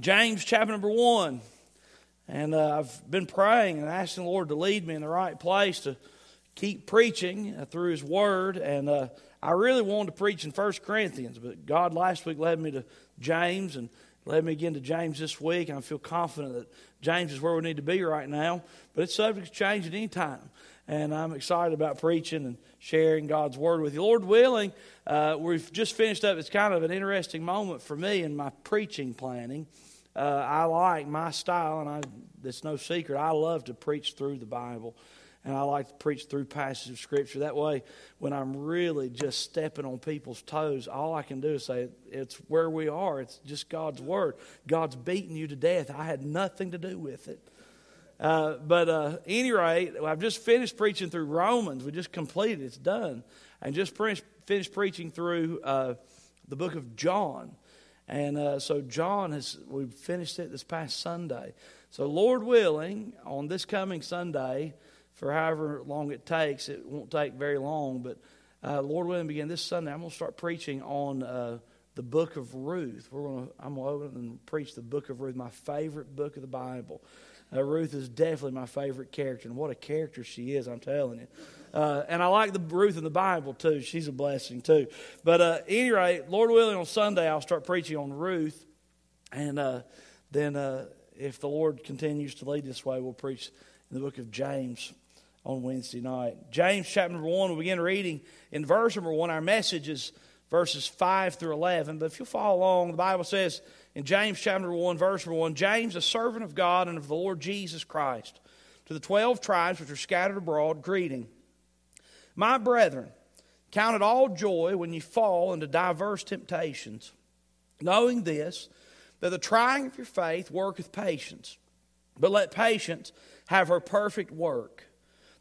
James chapter number one. And uh, I've been praying and asking the Lord to lead me in the right place to keep preaching uh, through His Word. And uh, I really wanted to preach in First Corinthians, but God last week led me to James and led me again to James this week. And I feel confident that James is where we need to be right now. But it's subject to change at any time. And I'm excited about preaching and sharing God's Word with you. Lord willing, uh, we've just finished up. It's kind of an interesting moment for me in my preaching planning. Uh, I like my style, and I, it's no secret. I love to preach through the Bible, and I like to preach through passages of Scripture. That way, when I'm really just stepping on people's toes, all I can do is say, It's where we are. It's just God's Word. God's beating you to death. I had nothing to do with it. Uh, but uh, any rate, I've just finished preaching through Romans. We just completed; it's done, and just pre- finished preaching through uh, the book of John. And uh, so John has we finished it this past Sunday. So Lord willing, on this coming Sunday, for however long it takes, it won't take very long, but uh, Lord willing, begin this Sunday, I'm going to start preaching on uh, the book of Ruth. We're going to I'm going to open and preach the book of Ruth, my favorite book of the Bible. Uh, Ruth is definitely my favorite character, and what a character she is, I'm telling you. Uh, and I like the Ruth in the Bible too. She's a blessing too. But uh, any rate, Lord willing, on Sunday I'll start preaching on Ruth, and uh, then uh, if the Lord continues to lead this way, we'll preach in the book of James on Wednesday night. James chapter number one. We'll begin reading in verse number one. Our message is verses five through eleven. But if you follow along, the Bible says in James chapter one, verse number one, James, a servant of God and of the Lord Jesus Christ, to the twelve tribes which are scattered abroad, greeting. My brethren, count it all joy when you fall into diverse temptations, knowing this, that the trying of your faith worketh patience. But let patience have her perfect work,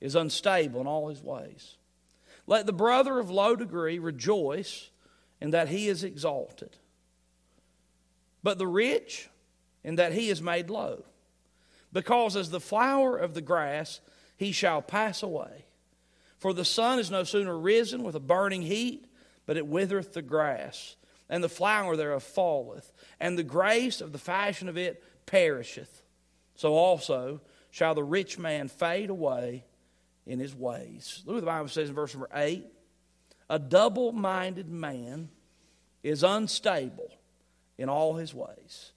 is unstable in all his ways. Let the brother of low degree rejoice in that he is exalted, but the rich in that he is made low. Because as the flower of the grass, he shall pass away. For the sun is no sooner risen with a burning heat, but it withereth the grass, and the flower thereof falleth, and the grace of the fashion of it perisheth. So also shall the rich man fade away in his ways. Look what the Bible says in verse number 8 A double minded man is unstable in all his ways.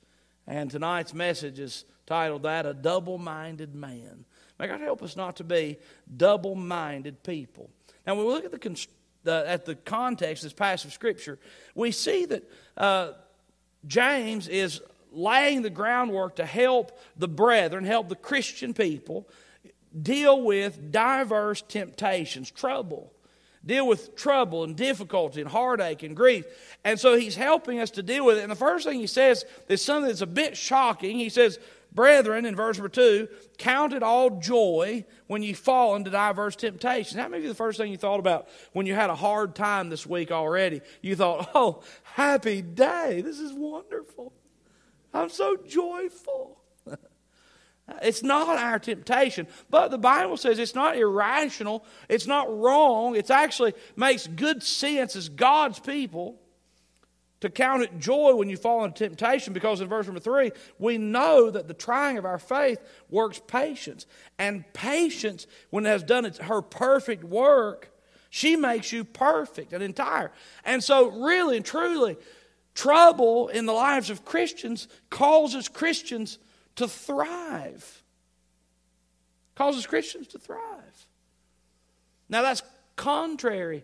And tonight's message is titled that A Double Minded Man. May God help us not to be double minded people. Now, when we look at the, the, at the context of this passage of Scripture, we see that uh, James is laying the groundwork to help the brethren, help the Christian people deal with diverse temptations, trouble. Deal with trouble and difficulty and heartache and grief. And so he's helping us to deal with it. And the first thing he says is something that's a bit shocking. He says, Brethren, in verse number two, count it all joy when you fall into diverse temptations. Many of you the first thing you thought about when you had a hard time this week already? You thought, oh, happy day. This is wonderful. I'm so joyful. It's not our temptation, but the Bible says it's not irrational, it's not wrong, it actually makes good sense as God's people to count it joy when you fall into temptation because in verse number three, we know that the trying of our faith works patience. And patience, when it has done its, her perfect work, she makes you perfect and entire. And so, really and truly, trouble in the lives of Christians causes Christians to thrive. Causes Christians to thrive. Now, that's contrary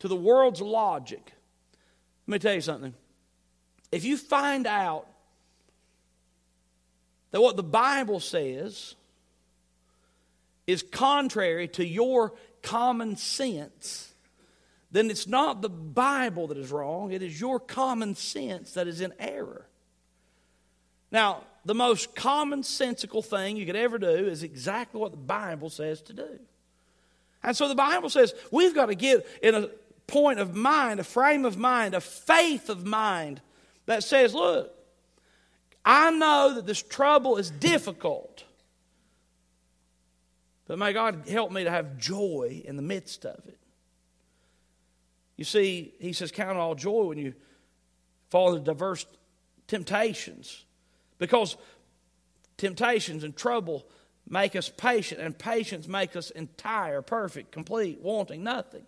to the world's logic. Let me tell you something. If you find out that what the Bible says is contrary to your common sense, then it's not the Bible that is wrong, it is your common sense that is in error. Now, the most commonsensical thing you could ever do is exactly what the Bible says to do. And so the Bible says we've got to get in a point of mind, a frame of mind, a faith of mind that says, look, I know that this trouble is difficult, but may God help me to have joy in the midst of it. You see, he says, count all joy when you fall into diverse temptations. Because temptations and trouble make us patient, and patience make us entire, perfect, complete, wanting nothing.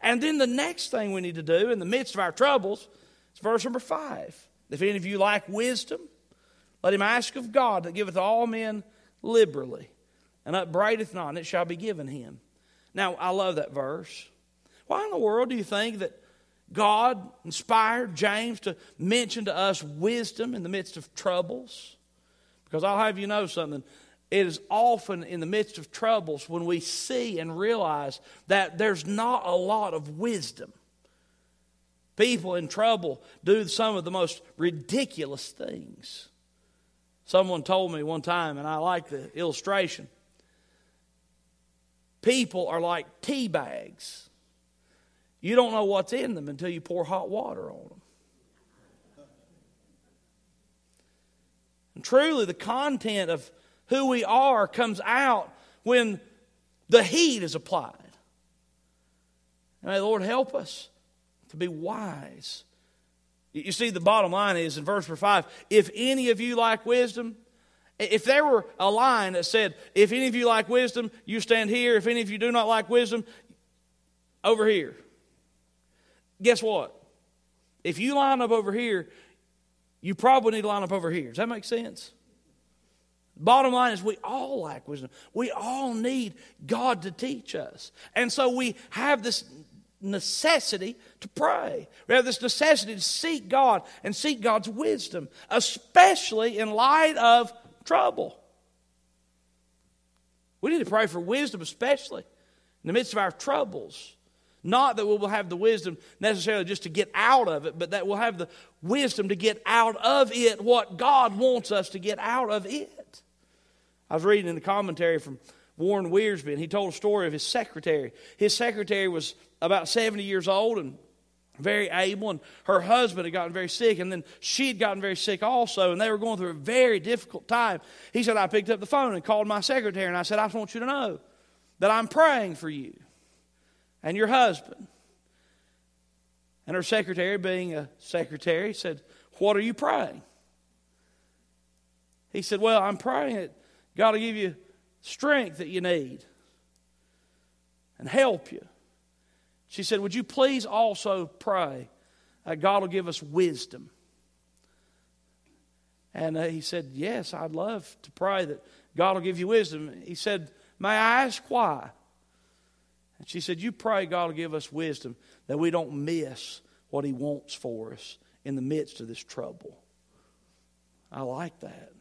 And then the next thing we need to do in the midst of our troubles is verse number five. If any of you lack wisdom, let him ask of God that giveth all men liberally, and upbraideth not, and it shall be given him. Now, I love that verse. Why in the world do you think that God inspired James to mention to us wisdom in the midst of troubles? Because I'll have you know something. It is often in the midst of troubles when we see and realize that there's not a lot of wisdom. People in trouble do some of the most ridiculous things. Someone told me one time, and I like the illustration. People are like tea bags. You don't know what's in them until you pour hot water on them. And truly, the content of who we are comes out when the heat is applied. may the Lord help us to be wise. You see, the bottom line is in verse 5 if any of you like wisdom, if there were a line that said, if any of you like wisdom, you stand here. If any of you do not like wisdom, over here guess what? If you line up over here, you probably need to line up over here. Does that make sense? Bottom line is, we all lack wisdom. We all need God to teach us. And so we have this necessity to pray. We have this necessity to seek God and seek God's wisdom, especially in light of trouble. We need to pray for wisdom, especially in the midst of our troubles. Not that we will have the wisdom necessarily just to get out of it, but that we'll have the wisdom to get out of it what God wants us to get out of it. I was reading in the commentary from Warren Wiersbe, and he told a story of his secretary. His secretary was about 70 years old and very able, and her husband had gotten very sick, and then she had gotten very sick also, and they were going through a very difficult time. He said, I picked up the phone and called my secretary, and I said, I just want you to know that I'm praying for you and your husband. And her secretary, being a secretary, said, What are you praying? He said, Well, I'm praying that God will give you strength that you need and help you. She said, Would you please also pray that God will give us wisdom? And uh, he said, Yes, I'd love to pray that God will give you wisdom. He said, May I ask why? And she said, You pray God will give us wisdom that we don't miss what He wants for us in the midst of this trouble. I like that.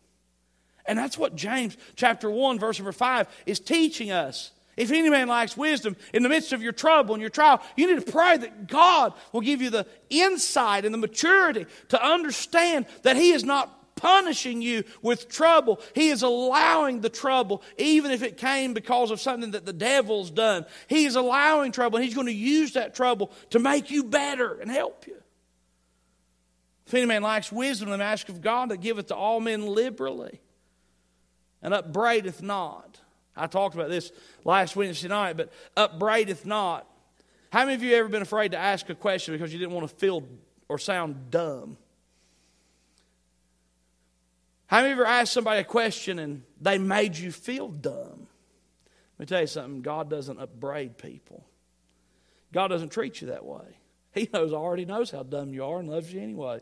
And that's what James chapter 1, verse number 5 is teaching us. If any man lacks wisdom in the midst of your trouble and your trial, you need to pray that God will give you the insight and the maturity to understand that He is not punishing you with trouble. He is allowing the trouble, even if it came because of something that the devil's done. He is allowing trouble, and he's going to use that trouble to make you better and help you. If any man lacks wisdom, then ask of God that giveth to all men liberally and upbraideth not. I talked about this last Wednesday night, but upbraideth not. How many of you ever been afraid to ask a question because you didn't want to feel or sound dumb? Of you ever asked somebody a question and they made you feel dumb? Let me tell you something God doesn't upbraid people, God doesn't treat you that way. He knows, already knows how dumb you are and loves you anyway.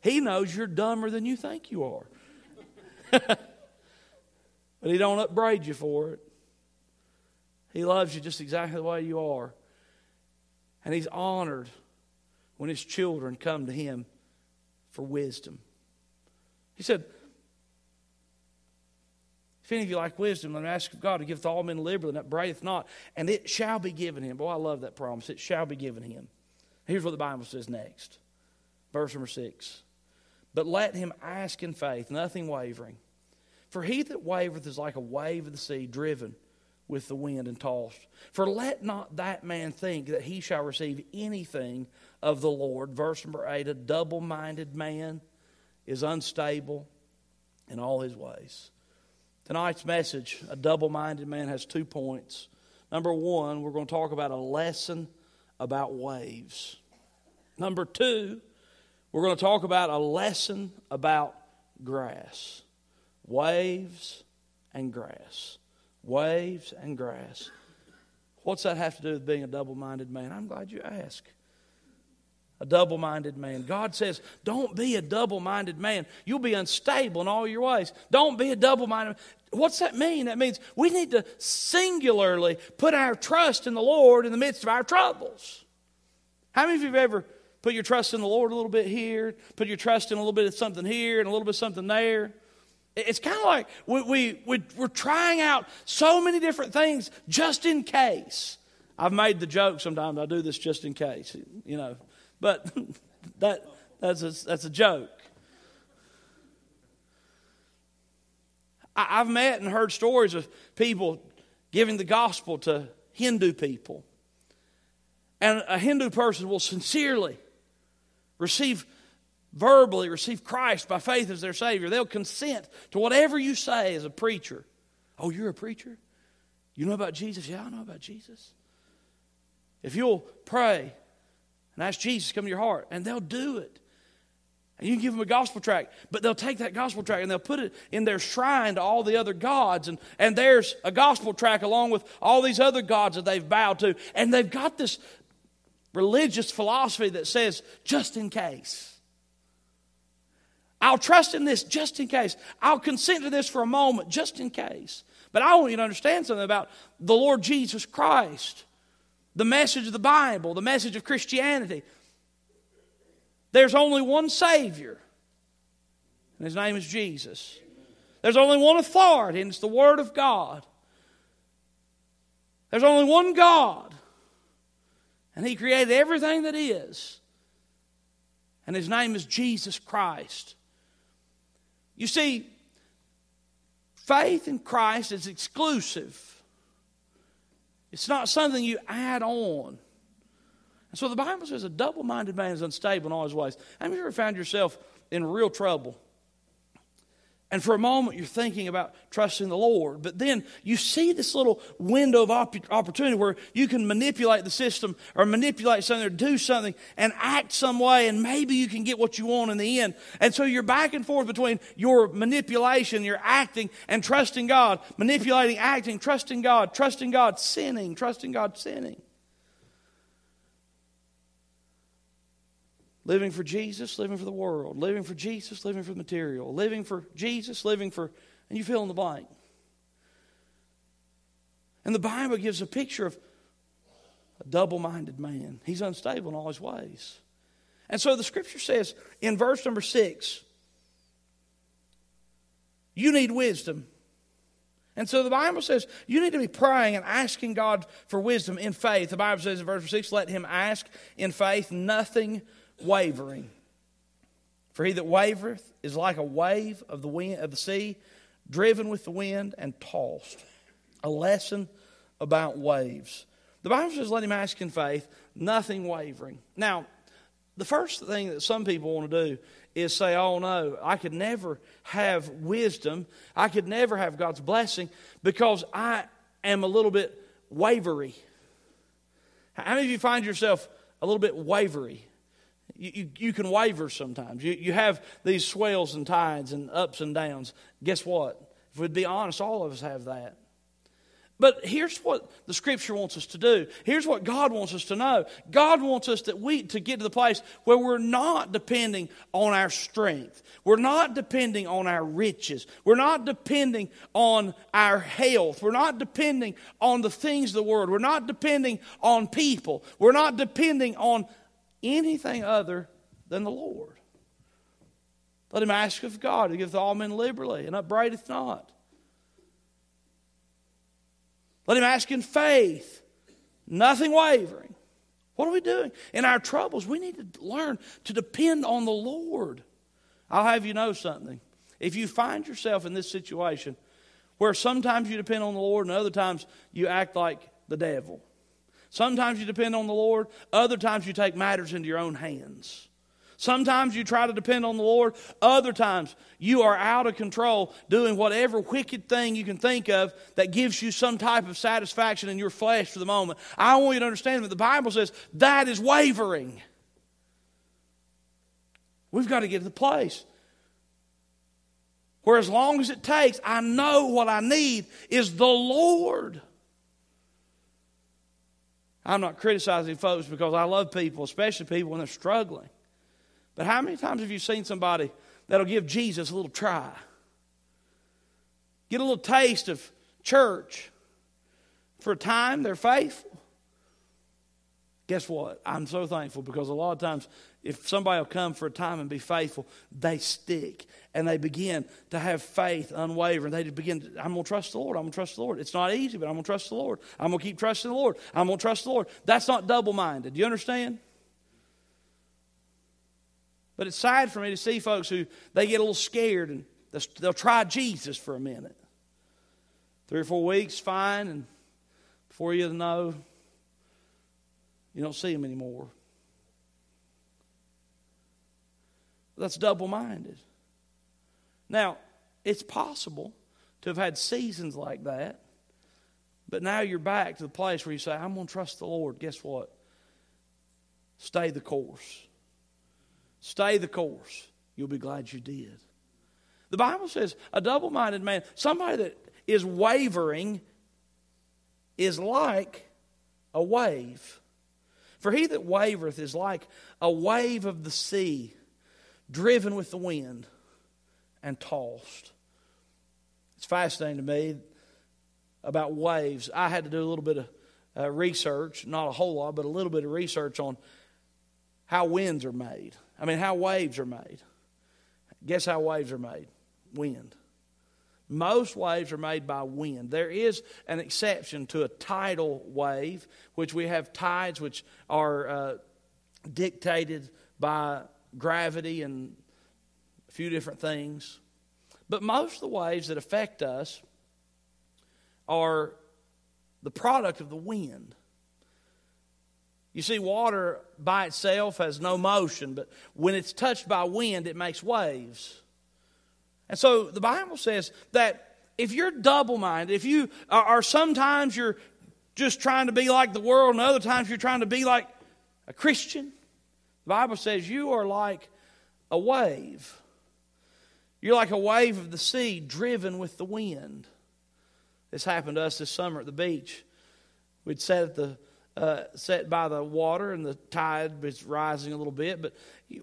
He knows you're dumber than you think you are. but he don't upbraid you for it. He loves you just exactly the way you are. And he's honored when his children come to him for wisdom. He said, If any of you like wisdom, me ask of God to give to all men liberally, and upbraideth not, and it shall be given him. Boy, I love that promise. It shall be given him. Here's what the Bible says next. Verse number six. but let him ask in faith, nothing wavering. For he that wavereth is like a wave of the sea driven with the wind and tossed. For let not that man think that he shall receive anything of the Lord. Verse number 8 A double minded man is unstable in all his ways. Tonight's message, a double minded man, has two points. Number one, we're going to talk about a lesson about waves. Number two, we're going to talk about a lesson about grass. Waves and grass. Waves and grass. What's that have to do with being a double minded man? I'm glad you asked. A double minded man. God says, don't be a double minded man. You'll be unstable in all your ways. Don't be a double minded What's that mean? That means we need to singularly put our trust in the Lord in the midst of our troubles. How many of you have ever put your trust in the Lord a little bit here, put your trust in a little bit of something here and a little bit of something there? It's kind of like we, we, we, we're trying out so many different things just in case. I've made the joke sometimes, I do this just in case, you know. But that, that's, a, that's a joke. I, I've met and heard stories of people giving the gospel to Hindu people. And a Hindu person will sincerely receive verbally receive Christ by faith as their Savior. They'll consent to whatever you say as a preacher. Oh, you're a preacher? You know about Jesus? Yeah, I know about Jesus. If you'll pray and ask Jesus to come to your heart, and they'll do it. And you can give them a gospel tract, but they'll take that gospel tract and they'll put it in their shrine to all the other gods. And, and there's a gospel tract along with all these other gods that they've bowed to. And they've got this religious philosophy that says, just in case. I'll trust in this just in case. I'll consent to this for a moment just in case. But I want you to understand something about the Lord Jesus Christ, the message of the Bible, the message of Christianity. There's only one Savior, and His name is Jesus. There's only one authority, and it's the Word of God. There's only one God, and He created everything that is, and His name is Jesus Christ. You see, faith in Christ is exclusive. It's not something you add on. And so the Bible says a double minded man is unstable in all his ways. Have you ever found yourself in real trouble? And for a moment, you're thinking about trusting the Lord. But then you see this little window of opportunity where you can manipulate the system or manipulate something or do something and act some way, and maybe you can get what you want in the end. And so you're back and forth between your manipulation, your acting, and trusting God. Manipulating, acting, trusting God, trusting God, sinning, trusting God, sinning. Living for Jesus, living for the world, living for Jesus, living for the material, living for Jesus, living for, and you fill in the blank. And the Bible gives a picture of a double minded man. He's unstable in all his ways. And so the scripture says in verse number six, you need wisdom. And so the Bible says you need to be praying and asking God for wisdom in faith. The Bible says in verse 6, let him ask in faith, nothing wavering. For he that wavereth is like a wave of the wind of the sea, driven with the wind and tossed. A lesson about waves. The Bible says, let him ask in faith, nothing wavering. Now, the first thing that some people want to do is say, oh no, I could never have wisdom. I could never have God's blessing because I am a little bit wavery. How many of you find yourself a little bit wavery? You, you, you, can waver sometimes. You, you have these swells and tides and ups and downs. Guess what? If we'd be honest, all of us have that. But here's what the scripture wants us to do. Here's what God wants us to know. God wants us that we to get to the place where we're not depending on our strength. We're not depending on our riches. We're not depending on our health. We're not depending on the things of the world. We're not depending on people. We're not depending on anything other than the Lord. Let him ask of God, who giveth all men liberally and upbraideth not. Let him ask in faith, nothing wavering. What are we doing? In our troubles, we need to learn to depend on the Lord. I'll have you know something. If you find yourself in this situation where sometimes you depend on the Lord and other times you act like the devil, sometimes you depend on the Lord, other times you take matters into your own hands. Sometimes you try to depend on the Lord. Other times you are out of control doing whatever wicked thing you can think of that gives you some type of satisfaction in your flesh for the moment. I want you to understand that the Bible says that is wavering. We've got to get to the place where, as long as it takes, I know what I need is the Lord. I'm not criticizing folks because I love people, especially people when they're struggling. But how many times have you seen somebody that'll give Jesus a little try? Get a little taste of church. For a time, they're faithful. Guess what? I'm so thankful because a lot of times, if somebody will come for a time and be faithful, they stick and they begin to have faith unwavering. They begin, to, I'm going to trust the Lord. I'm going to trust the Lord. It's not easy, but I'm going to trust the Lord. I'm going to keep trusting the Lord. I'm going to trust the Lord. That's not double minded. Do you understand? But it's sad for me to see folks who they get a little scared and they'll try Jesus for a minute. Three or four weeks, fine, and before you know, you don't see them anymore. That's double minded. Now, it's possible to have had seasons like that, but now you're back to the place where you say, I'm going to trust the Lord. Guess what? Stay the course. Stay the course. You'll be glad you did. The Bible says a double minded man, somebody that is wavering, is like a wave. For he that wavereth is like a wave of the sea, driven with the wind and tossed. It's fascinating to me about waves. I had to do a little bit of uh, research, not a whole lot, but a little bit of research on how winds are made. I mean, how waves are made. Guess how waves are made? Wind. Most waves are made by wind. There is an exception to a tidal wave, which we have tides which are uh, dictated by gravity and a few different things. But most of the waves that affect us are the product of the wind. You see, water by itself has no motion, but when it's touched by wind, it makes waves. And so the Bible says that if you're double minded, if you are sometimes you're just trying to be like the world, and other times you're trying to be like a Christian, the Bible says you are like a wave. You're like a wave of the sea driven with the wind. This happened to us this summer at the beach. We'd sat at the uh, set by the water and the tide was rising a little bit. But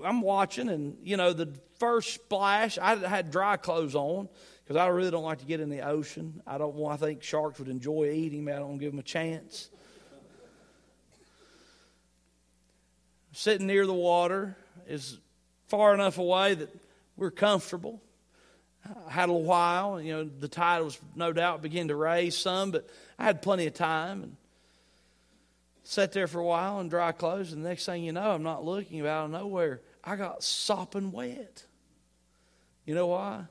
I'm watching, and you know, the first splash, I had dry clothes on because I really don't like to get in the ocean. I don't want. I think sharks would enjoy eating me. I don't give them a chance. Sitting near the water is far enough away that we're comfortable. I had a little while, you know, the tide was no doubt beginning to raise some, but I had plenty of time. And Sat there for a while in dry clothes, and the next thing you know, I'm not looking out of nowhere. I got sopping wet. You know why?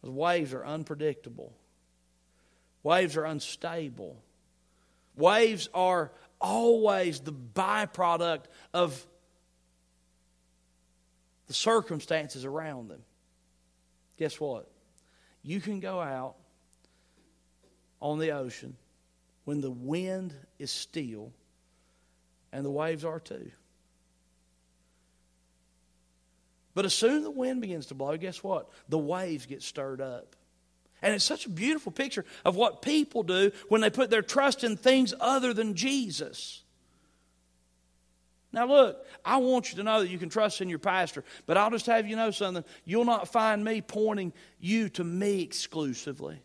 Because waves are unpredictable. Waves are unstable. Waves are always the byproduct of the circumstances around them. Guess what? You can go out on the ocean when the wind is still and the waves are too. But as soon as the wind begins to blow, guess what? The waves get stirred up. And it's such a beautiful picture of what people do when they put their trust in things other than Jesus. Now, look, I want you to know that you can trust in your pastor, but I'll just have you know something. You'll not find me pointing you to me exclusively.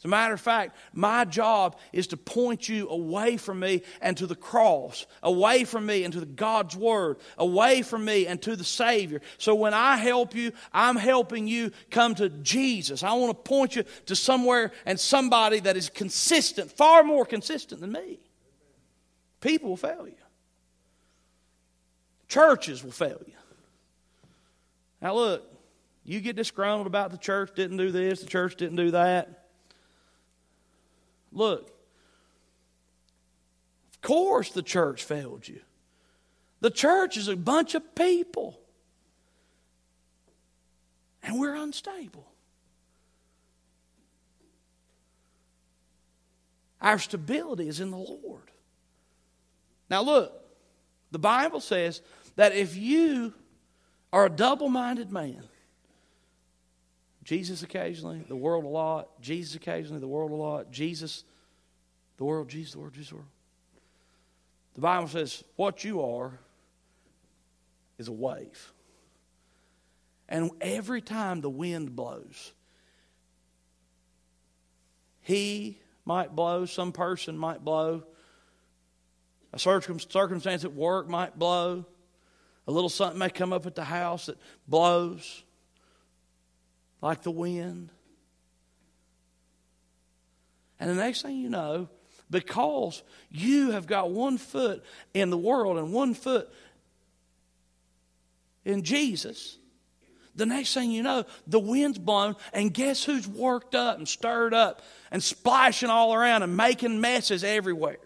As a matter of fact, my job is to point you away from me and to the cross, away from me and to God's Word, away from me and to the Savior. So when I help you, I'm helping you come to Jesus. I want to point you to somewhere and somebody that is consistent, far more consistent than me. People will fail you, churches will fail you. Now, look, You get disgruntled about the church didn't do this, the church didn't do that. Look, of course the church failed you. The church is a bunch of people, and we're unstable. Our stability is in the Lord. Now, look, the Bible says that if you are a double minded man, Jesus occasionally, the world a lot, Jesus occasionally, the world a lot, Jesus, the world, Jesus, the world, Jesus, the world. The Bible says what you are is a wave. And every time the wind blows, he might blow, some person might blow, a circumstance at work might blow, a little something may come up at the house that blows like the wind. And the next thing you know, because you have got one foot in the world and one foot in Jesus, the next thing you know, the wind's blown, and guess who's worked up and stirred up and splashing all around and making messes everywhere?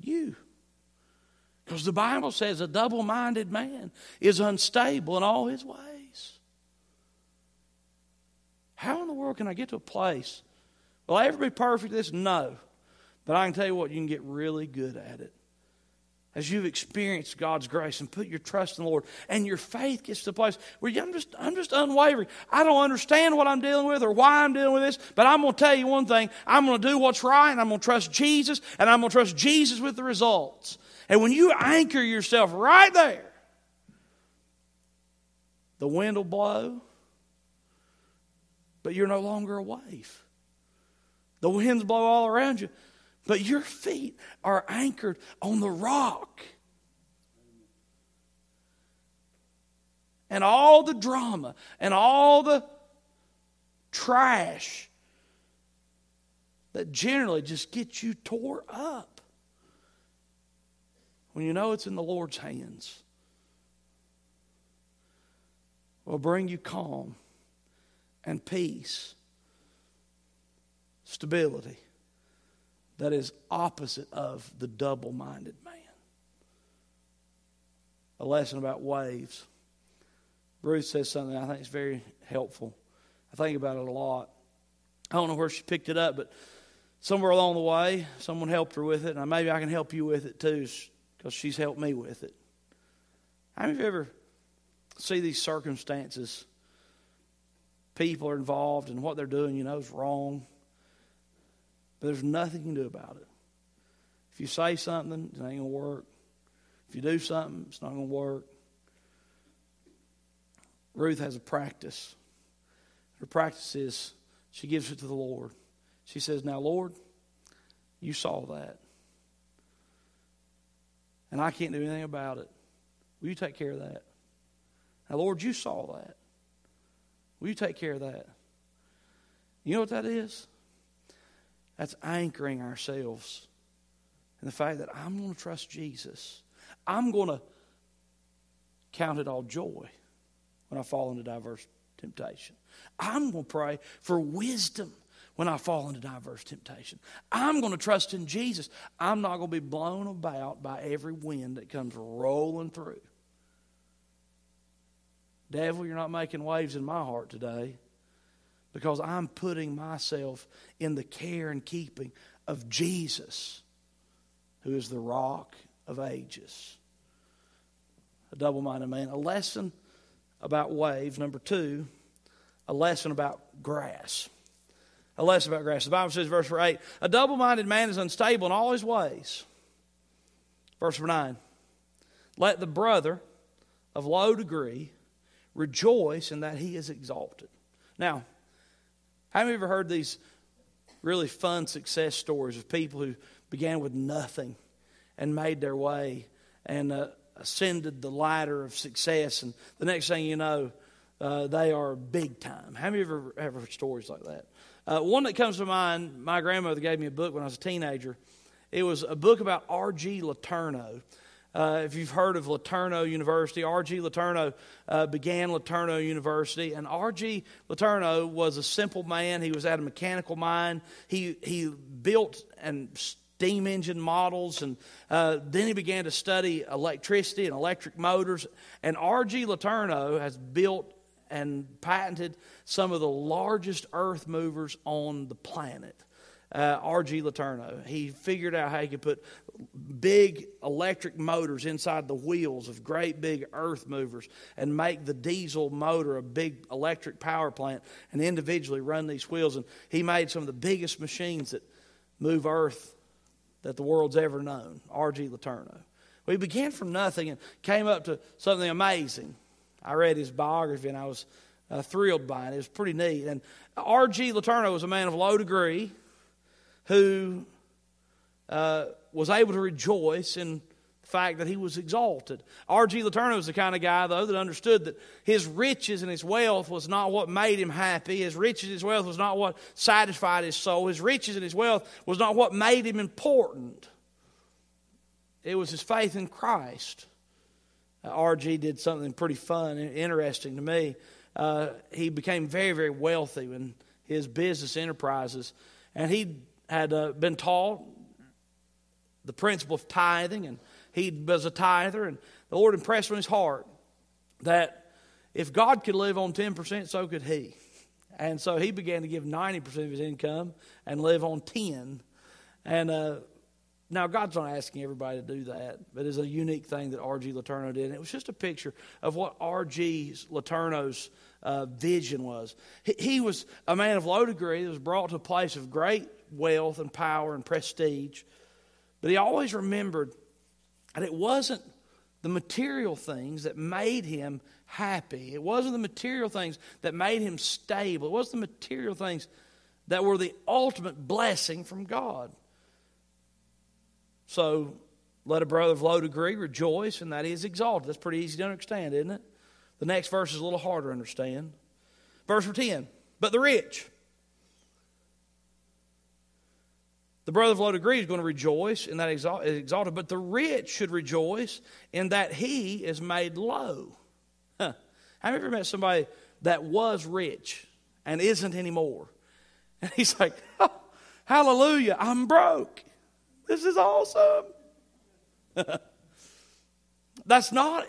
You. Because the Bible says a double minded man is unstable in all his ways. How in the world can I get to a place? Will I ever be perfect at this? No. But I can tell you what, you can get really good at it. As you've experienced God's grace and put your trust in the Lord, and your faith gets to the place where I'm just, I'm just unwavering. I don't understand what I'm dealing with or why I'm dealing with this, but I'm going to tell you one thing. I'm going to do what's right, and I'm going to trust Jesus, and I'm going to trust Jesus with the results. And when you anchor yourself right there, the wind will blow, but you're no longer a wave. The winds blow all around you, but your feet are anchored on the rock. And all the drama and all the trash that generally just gets you tore up when you know it's in the Lord's hands will bring you calm and peace, stability that is opposite of the double minded man. A lesson about waves. Ruth says something I think is very helpful. I think about it a lot. I don't know where she picked it up, but somewhere along the way, someone helped her with it, and maybe I can help you with it too, because she's helped me with it. How many of you ever see these circumstances people are involved and what they're doing, you know, is wrong. But there's nothing you can do about it. If you say something, it ain't going to work. If you do something, it's not going to work. Ruth has a practice. Her practice is she gives it to the Lord. She says, Now, Lord, you saw that. And I can't do anything about it. Will you take care of that? Now, Lord, you saw that. Will you take care of that? You know what that is? That's anchoring ourselves in the fact that I'm going to trust Jesus. I'm going to count it all joy when I fall into diverse temptation. I'm going to pray for wisdom when I fall into diverse temptation. I'm going to trust in Jesus. I'm not going to be blown about by every wind that comes rolling through. Devil, you're not making waves in my heart today because I'm putting myself in the care and keeping of Jesus, who is the rock of ages. A double minded man. A lesson about waves. Number two, a lesson about grass. A lesson about grass. The Bible says, verse 8, a double minded man is unstable in all his ways. Verse 9, let the brother of low degree rejoice in that he is exalted. Now, have you ever heard these really fun success stories of people who began with nothing and made their way and uh, ascended the ladder of success, and the next thing you know, uh, they are big time. Have you ever ever heard stories like that? Uh, one that comes to mind, my grandmother gave me a book when I was a teenager. It was a book about R.G. Letourneau. Uh, if you've heard of LeTourneau University, R.G. LeTourneau uh, began LeTourneau University, and R.G. LeTourneau was a simple man. He was at a mechanical mine. He he built and steam engine models, and uh, then he began to study electricity and electric motors. And R.G. LeTourneau has built and patented some of the largest earth movers on the planet uh, R.G. LeTourneau. He figured out how he could put big electric motors inside the wheels of great big earth movers and make the diesel motor a big electric power plant and individually run these wheels. And he made some of the biggest machines that move earth that the world's ever known, R.G. LeTourneau. We began from nothing and came up to something amazing. I read his biography and I was uh, thrilled by it. It was pretty neat. And R.G. LeTourneau was a man of low degree who uh, was able to rejoice in the fact that he was exalted. R.G. LeTourneau was the kind of guy, though, that understood that his riches and his wealth was not what made him happy. His riches and his wealth was not what satisfied his soul. His riches and his wealth was not what made him important. It was his faith in Christ. Uh, R.G. did something pretty fun and interesting to me. Uh, he became very, very wealthy in his business enterprises. And he had uh, been taught the principle of tithing, and he was a tither, and the Lord impressed on his heart that if God could live on 10%, so could he. And so he began to give 90% of his income and live on 10. And uh, now, God's not asking everybody to do that, but it's a unique thing that R.G. LeTourneau did. And it was just a picture of what R.G. LeTourneau's uh, vision was. He, he, was a man of low degree that was brought to a place of great wealth and power and prestige. But he always remembered that it wasn't the material things that made him happy. It wasn't the material things that made him stable. It wasn't the material things that were the ultimate blessing from God. So let a brother of low degree rejoice, and that he is exalted. That's pretty easy to understand, isn't it? The next verse is a little harder to understand. Verse 10 But the rich, The brother of low degree is going to rejoice in that exalted, but the rich should rejoice in that he is made low. Huh. Have you ever met somebody that was rich and isn't anymore? And he's like, oh, Hallelujah, I'm broke. This is awesome. That's not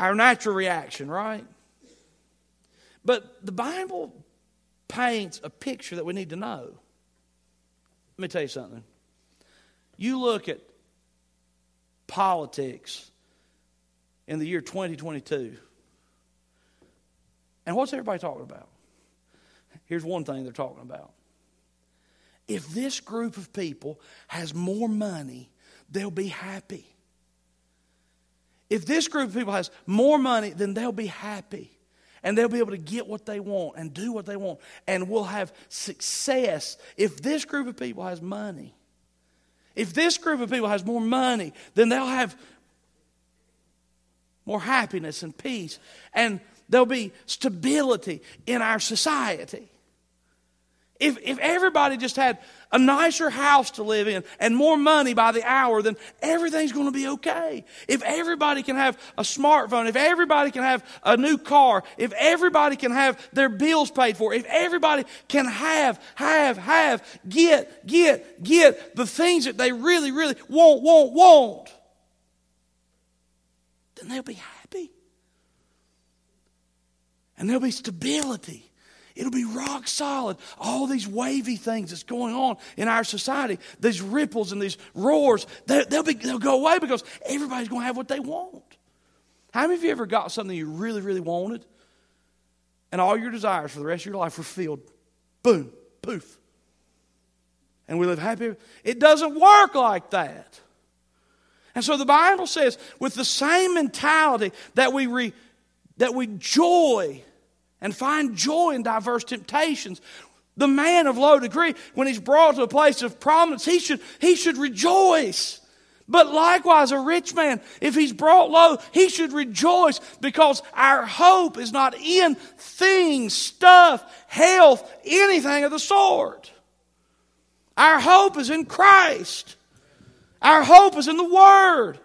our natural reaction, right? But the Bible paints a picture that we need to know. Let me tell you something. You look at politics in the year 2022, and what's everybody talking about? Here's one thing they're talking about. If this group of people has more money, they'll be happy. If this group of people has more money, then they'll be happy and they'll be able to get what they want and do what they want and we'll have success. If this group of people has money if this group of people has more money then they'll have more happiness and peace and there'll be stability in our society if, if everybody just had a nicer house to live in and more money by the hour, then everything's going to be okay. If everybody can have a smartphone, if everybody can have a new car, if everybody can have their bills paid for, if everybody can have, have, have, get, get, get the things that they really, really want, want, want, then they'll be happy. And there'll be stability It'll be rock solid. All these wavy things that's going on in our society, these ripples and these roars, they, will be, they'll go away because everybody's going to have what they want. How many of you ever got something you really, really wanted and all your desires for the rest of your life were filled? Boom, poof. And we live happy? It doesn't work like that. And so the Bible says, with the same mentality that we, re, that we joy and find joy in diverse temptations. The man of low degree, when he's brought to a place of prominence, he should, he should rejoice. But likewise, a rich man, if he's brought low, he should rejoice because our hope is not in things, stuff, health, anything of the sort. Our hope is in Christ. Our hope is in the Word.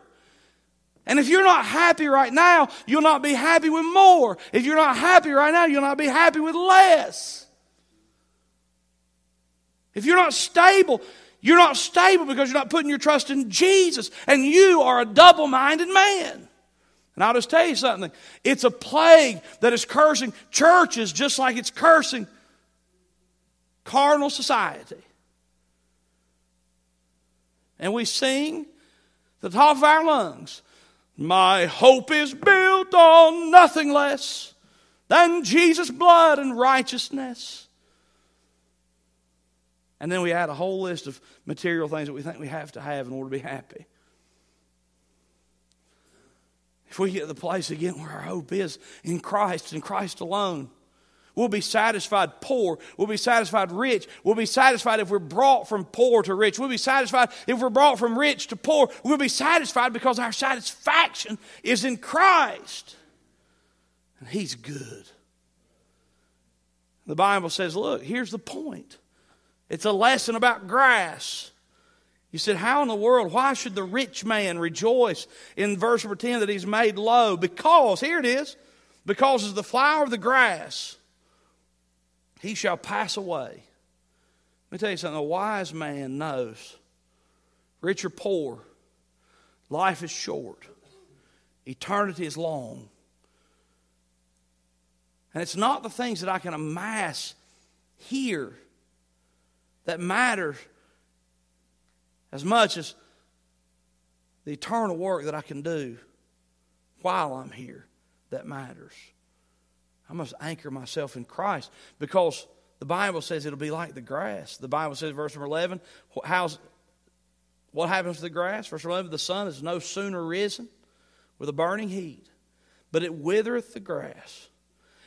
And if you're not happy right now, you'll not be happy with more. If you're not happy right now, you'll not be happy with less. If you're not stable, you're not stable because you're not putting your trust in Jesus. And you are a double minded man. And I'll just tell you something it's a plague that is cursing churches just like it's cursing carnal society. And we sing the top of our lungs my hope is built on nothing less than Jesus' blood and righteousness. And then we add a whole list of material things that we think we have to have in order to be happy. If we get to the place again where our hope is in Christ and Christ alone, We'll be satisfied poor. We'll be satisfied rich. We'll be satisfied if we're brought from poor to rich. We'll be satisfied if we're brought from rich to poor. We'll be satisfied because our satisfaction is in Christ. And He's good. The Bible says, look, here's the point it's a lesson about grass. You said, How in the world? Why should the rich man rejoice in verse number 10 that he's made low? Because, here it is, because as the flower of the grass he shall pass away. Let me tell you something a wise man knows, rich or poor, life is short, eternity is long. And it's not the things that I can amass here that matter as much as the eternal work that I can do while I'm here that matters. I must anchor myself in Christ because the Bible says it'll be like the grass. The Bible says, verse number 11, how's, what happens to the grass? Verse 11, the sun is no sooner risen with a burning heat, but it withereth the grass,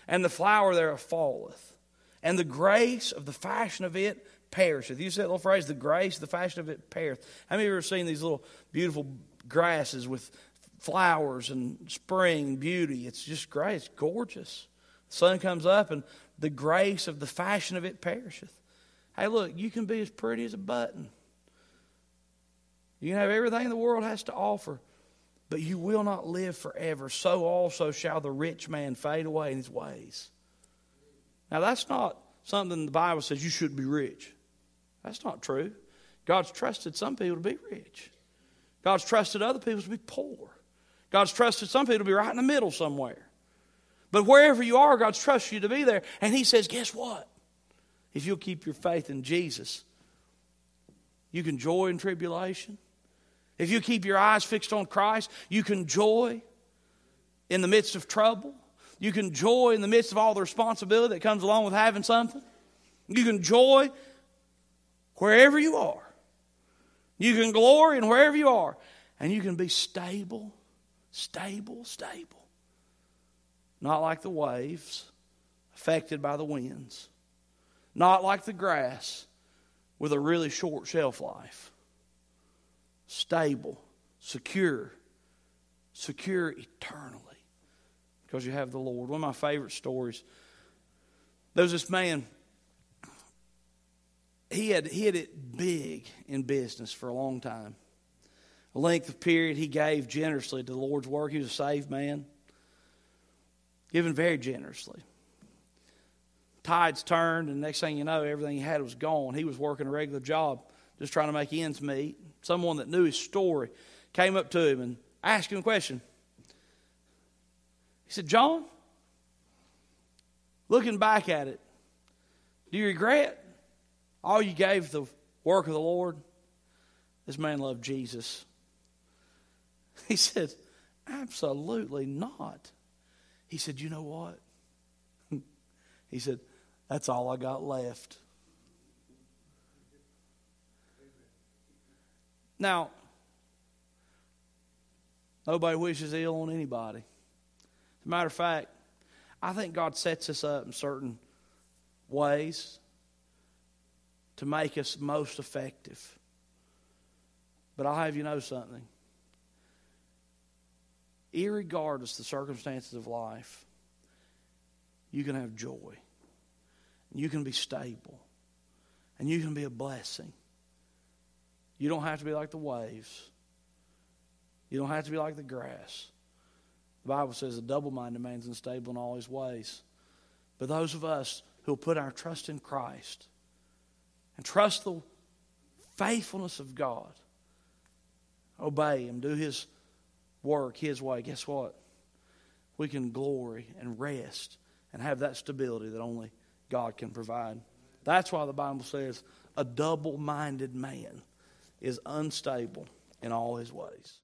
and the flower thereof falleth, and the grace of the fashion of it perisheth. You see that little phrase, the grace, the fashion of it perisheth. How many of you ever seen these little beautiful grasses with flowers and spring beauty? It's just great. It's gorgeous sun comes up and the grace of the fashion of it perisheth. Hey, look, you can be as pretty as a button. You can have everything the world has to offer, but you will not live forever. So also shall the rich man fade away in his ways. Now, that's not something the Bible says you should be rich. That's not true. God's trusted some people to be rich. God's trusted other people to be poor. God's trusted some people to be right in the middle somewhere. But wherever you are, God's trusted you to be there. And He says, guess what? If you'll keep your faith in Jesus, you can joy in tribulation. If you keep your eyes fixed on Christ, you can joy in the midst of trouble. You can joy in the midst of all the responsibility that comes along with having something. You can joy wherever you are. You can glory in wherever you are. And you can be stable, stable, stable. Not like the waves affected by the winds. Not like the grass with a really short shelf life. Stable, secure, secure eternally because you have the Lord. One of my favorite stories. There was this man. He had hit it big in business for a long time. A length of period he gave generously to the Lord's work. He was a saved man given very generously. Tides turned, and next thing you know, everything he had was gone. He was working a regular job, just trying to make ends meet. Someone that knew his story came up to him and asked him a question. He said, John, looking back at it, do you regret all you gave the work of the Lord? This man loved Jesus. He said, Absolutely not. He said, You know what? he said, That's all I got left. Now, nobody wishes ill on anybody. As a matter of fact, I think God sets us up in certain ways to make us most effective. But I'll have you know something irregardless of the circumstances of life, you can have joy. You can be stable. And you can be a blessing. You don't have to be like the waves. You don't have to be like the grass. The Bible says a double minded man's unstable in all his ways. But those of us who put our trust in Christ and trust the faithfulness of God, obey Him, do His work His way, guess what? We can glory and rest and have that stability that only God can provide. That's why the Bible says a double minded man is unstable in all his ways.